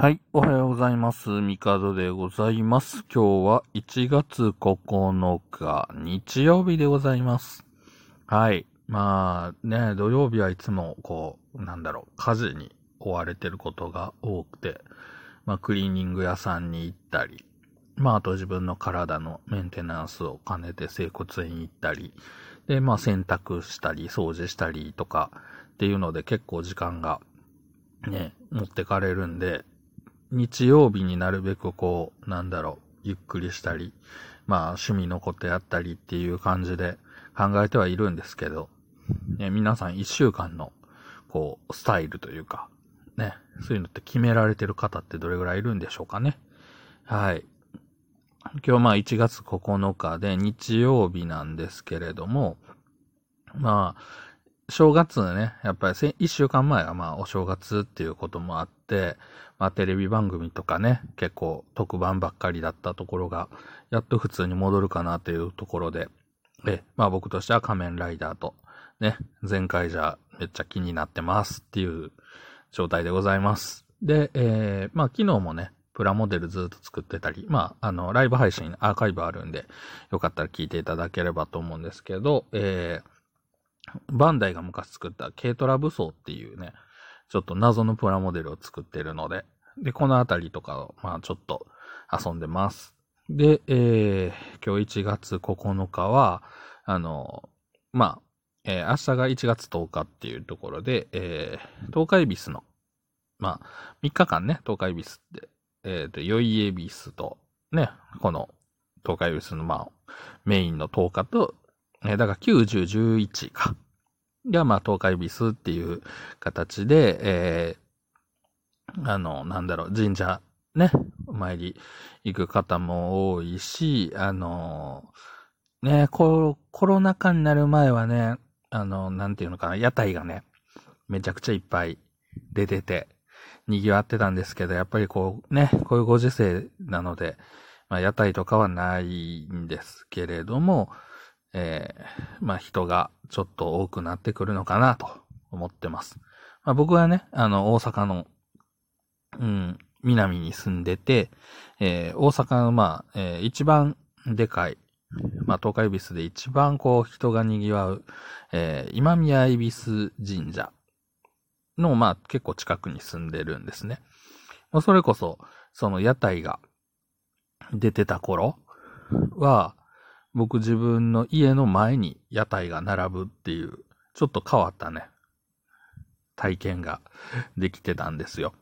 はい、おはようございます。ミカドでございます。今日は1月9日、日曜日でございます。はい。まあね、土曜日はいつもこう、なんだろう、家事に追われてることが多くて、まあクリーニング屋さんに行ったり、まああと自分の体のメンテナンスを兼ねて整骨院行ったり、で、まあ洗濯したり、掃除したりとかっていうので結構時間がね、持ってかれるんで、日曜日になるべくこう、なんだろう、ゆっくりしたり、まあ趣味のことやったりっていう感じで考えてはいるんですけど、ね、皆さん一週間の、こう、スタイルというか、ね、そういうのって決められてる方ってどれぐらいいるんでしょうかね。はい。今日まあ1月9日で日曜日なんですけれども、まあ、正月ね、やっぱり一週間前はまあお正月っていうこともあって、まあテレビ番組とかね、結構特番ばっかりだったところが、やっと普通に戻るかなというところで、え、まあ僕としては仮面ライダーと、ね、前回じゃめっちゃ気になってますっていう状態でございます。で、えー、まあ昨日もね、プラモデルずっと作ってたり、まあ、あの、ライブ配信、アーカイブあるんで、よかったら聞いていただければと思うんですけど、えー、バンダイが昔作った軽トラ武装っていうね、ちょっと謎のプラモデルを作ってるので、で、このあたりとかを、まあちょっと遊んでます。で、えー、今日1月9日は、あの、まあ、えー、明日が1月10日っていうところで、えー、東海ビスの、まあ、3日間ね、東海ビスって、えっ、と、ヨイエビスと、ね、この、東海ビスの、まあ、メインの10日と、えー、だから90、11か。が、まあ、東海ビスっていう形で、えー、あの、なんだろう、神社、ね、お参り行く方も多いし、あの、ね、ココロナ禍になる前はね、あの、なんていうのかな、屋台がね、めちゃくちゃいっぱい出てて、賑わってたんですけど、やっぱりこう、ね、こういうご時世なので、まあ、屋台とかはないんですけれども、えー、まあ人がちょっと多くなってくるのかなと思ってます。まあ僕はね、あの、大阪の、うん、南に住んでて、えー、大阪のまあ、えー、一番でかい、まあ東海恵比寿で一番こう人が賑わう、えー、今宮恵比寿神社のまあ結構近くに住んでるんですね。まあそれこそ、その屋台が出てた頃は、僕自分の家の前に屋台が並ぶっていう、ちょっと変わったね、体験ができてたんですよ。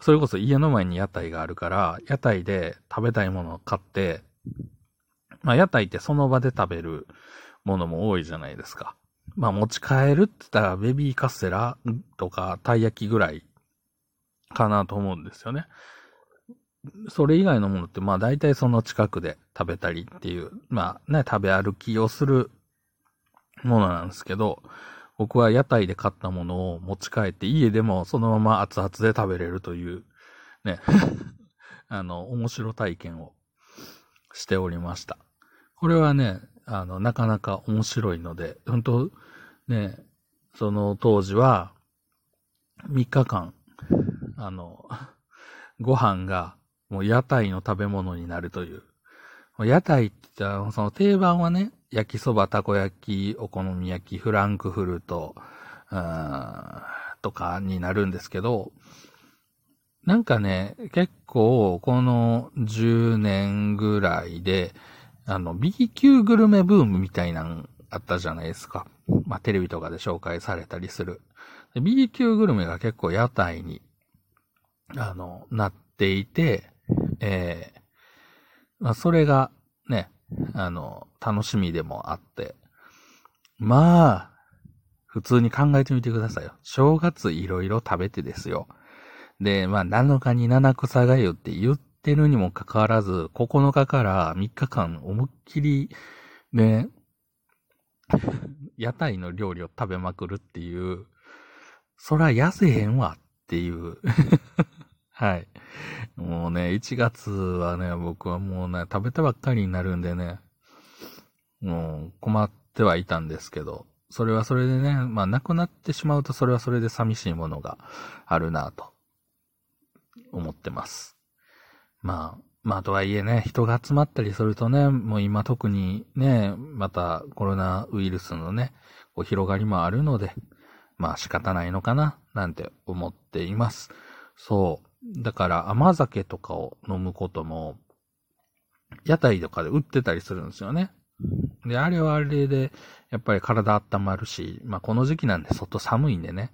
それこそ家の前に屋台があるから、屋台で食べたいものを買って、まあ屋台ってその場で食べるものも多いじゃないですか。まあ持ち帰るって言ったらベビーカステラとかたい焼きぐらいかなと思うんですよね。それ以外のものって、まあ大体その近くで食べたりっていう、まあね、食べ歩きをするものなんですけど、僕は屋台で買ったものを持ち帰って家でもそのまま熱々で食べれるという、ね、あの、面白体験をしておりました。これはね、あの、なかなか面白いので、本当ね、その当時は、3日間、あの、ご飯がもう屋台の食べ物になるという。屋台って言ったら、その定番はね、焼きそば、たこ焼き、お好み焼き、フランクフルト、とかになるんですけど、なんかね、結構、この10年ぐらいで、あの、B 級グルメブームみたいなのあったじゃないですか。まあ、テレビとかで紹介されたりする。B 級グルメが結構屋台に、あの、なっていて、えー、まあ、それがね、あの、楽しみでもあって、まあ、普通に考えてみてくださいよ。正月いろいろ食べてですよ。で、まあ、7日に七草がゆって言ってるにもかかわらず、9日から3日間思いっきり、ね、屋台の料理を食べまくるっていう、そら痩せへんわっていう。はい。もうね、1月はね、僕はもうね、食べたばっかりになるんでね、もう困ってはいたんですけど、それはそれでね、まあ亡くなってしまうとそれはそれで寂しいものがあるなと。思ってます。まあ、まあとはいえね、人が集まったりするとね、もう今特にね、またコロナウイルスのね、こう広がりもあるので、まあ仕方ないのかな、なんて思っています。そう。だから甘酒とかを飲むことも、屋台とかで売ってたりするんですよね。で、あれはあれで、やっぱり体温まるし、まあこの時期なんで外寒いんでね。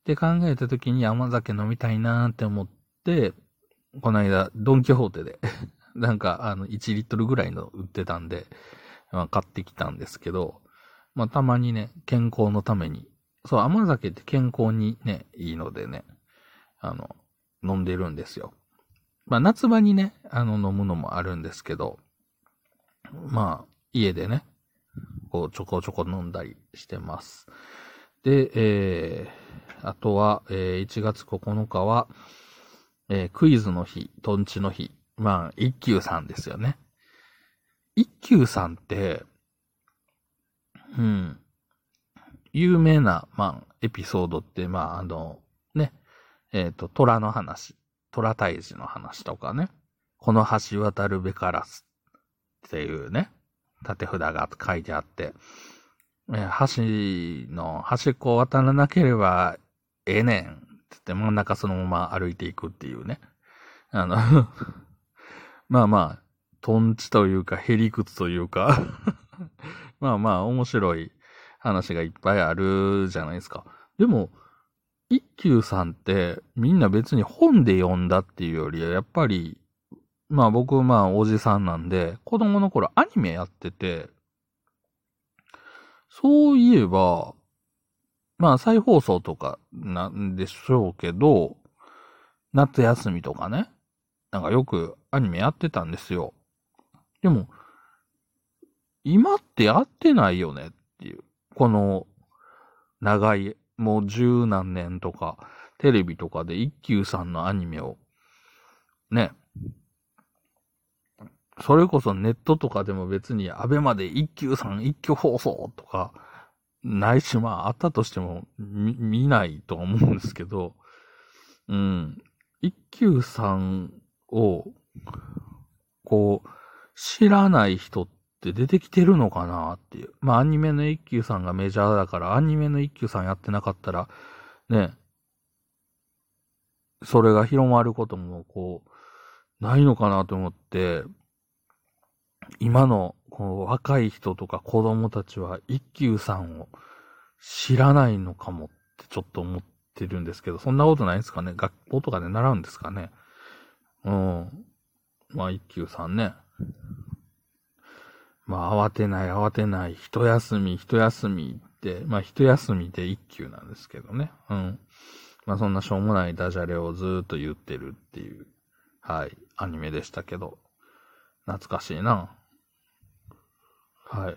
って考えた時に甘酒飲みたいなーって思って、この間、ドンキホーテで なんか、あの、1リットルぐらいの売ってたんで、まあ、買ってきたんですけど、まあ、たまにね、健康のために、そう、甘酒って健康にね、いいのでね、あの、飲んでるんですよ。まあ、夏場にね、あの、飲むのもあるんですけど、まあ、家でね、こう、ちょこちょこ飲んだりしてます。で、えー、あとは、えー、1月9日は、えー、クイズの日、トンチの日。まあ、一休さんですよね。一休さんって、うん、有名な、まあ、エピソードって、まあ、あの、えっ、ー、と、虎の話、虎退治の話とかね、この橋渡るべからすっていうね、縦札が書いてあって、えー、橋の端っこを渡らなければええねんつって真ん中そのまま歩いていくっていうね。あの まあまあ、トンチというか、ヘリクツというか。まあまあ、面白い話がいっぱいあるじゃないですか。でも、一休さんってみんな別に本で読んだっていうよりは、やっぱり、まあ僕、まあおじさんなんで、子供の頃アニメやってて、そういえば、まあ再放送とかなんでしょうけど、夏休みとかね、なんかよくアニメやってたんですよ。でも、今ってやってないよねっていう。この、長い、もう十何年とか、テレビとかで一休さんのアニメを、ね。それこそネットとかでも別にアベマで一休さん一挙放送とか、ないし、まあ、あったとしても、見、ないと思うんですけど、うん。一休さんを、こう、知らない人っって出てきてるのかなっていう。まあ、アニメの一休さんがメジャーだから、アニメの一休さんやってなかったら、ね、それが広まることも、こう、ないのかなと思って、今のこの若い人とか子供たちは一休さんを知らないのかもってちょっと思ってるんですけど、そんなことないですかね？学校とかで習うんですかね？うん。まあ一休さんね。まあ慌てない慌てない、一休み一休みって、まあ一休みで一休なんですけどね。うん。まあそんなしょうもないダジャレをずっと言ってるっていう、はい、アニメでしたけど、懐かしいな。はい。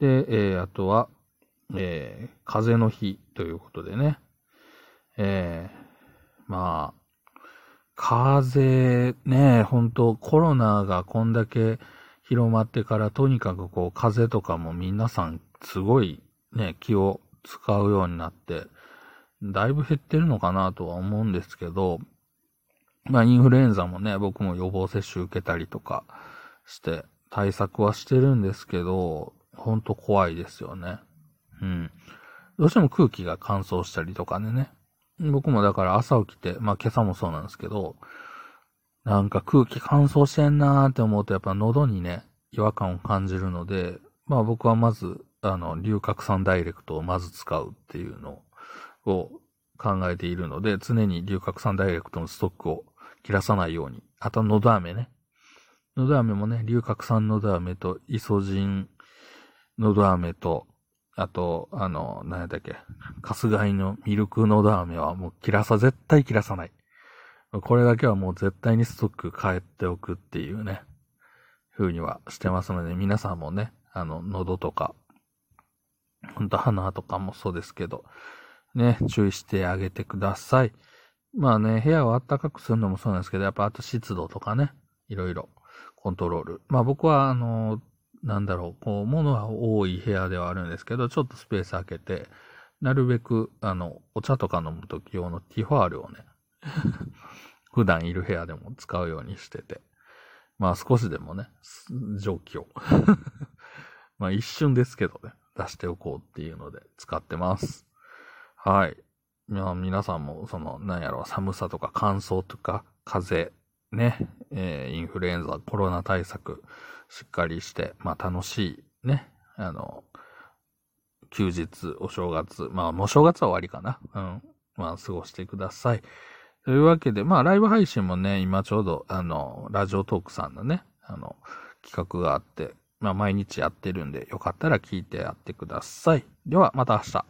で、えー、あとは、えー、風の日ということでね。えー、まあ、風、ね、本当コロナがこんだけ広まってから、とにかくこう、風邪とかも皆さん、すごいね、気を使うようになって、だいぶ減ってるのかなとは思うんですけど、まあ、インフルエンザもね、僕も予防接種受けたりとかして、対策はしてるんですけど、ほんと怖いですよね。うん。どうしても空気が乾燥したりとかでね。僕もだから朝起きて、まあ今朝もそうなんですけど、なんか空気乾燥してんなーって思うとやっぱ喉にね、違和感を感じるので、まあ僕はまず、あの、龍角散ダイレクトをまず使うっていうのを考えているので、常に龍角散ダイレクトのストックを切らさないように。あと、喉飴ね。のど飴もね、龍角散のど飴と、イソジンのど飴と、あと、あの、何やったっけ、カスガイのミルクのど飴はもう切らさ、絶対切らさない。これだけはもう絶対にストック変えておくっていうね、風にはしてますので、皆さんもね、あの、喉とか、ほんと鼻とかもそうですけど、ね、注意してあげてください。まあね、部屋を暖かくするのもそうなんですけど、やっぱあと湿度とかね、いろいろコントロール。まあ僕は、あの、なんだろう、こう、物は多い部屋ではあるんですけど、ちょっとスペース空けて、なるべく、あの、お茶とか飲むとき用のティファールをね、普段いる部屋でも使うようにしてて。まあ少しでもね、蒸気を まあ一瞬ですけどね、出しておこうっていうので使ってます。はい。まあ皆さんもその、なんやろ、寒さとか乾燥とか風邪、ね、えー、インフルエンザ、コロナ対策、しっかりして、まあ楽しい、ね、あの、休日、お正月、まあもう正月は終わりかな。うん。まあ過ごしてください。というわけで、まあ、ライブ配信もね、今ちょうど、あの、ラジオトークさんのね、あの、企画があって、まあ、毎日やってるんで、よかったら聞いてやってください。では、また明日。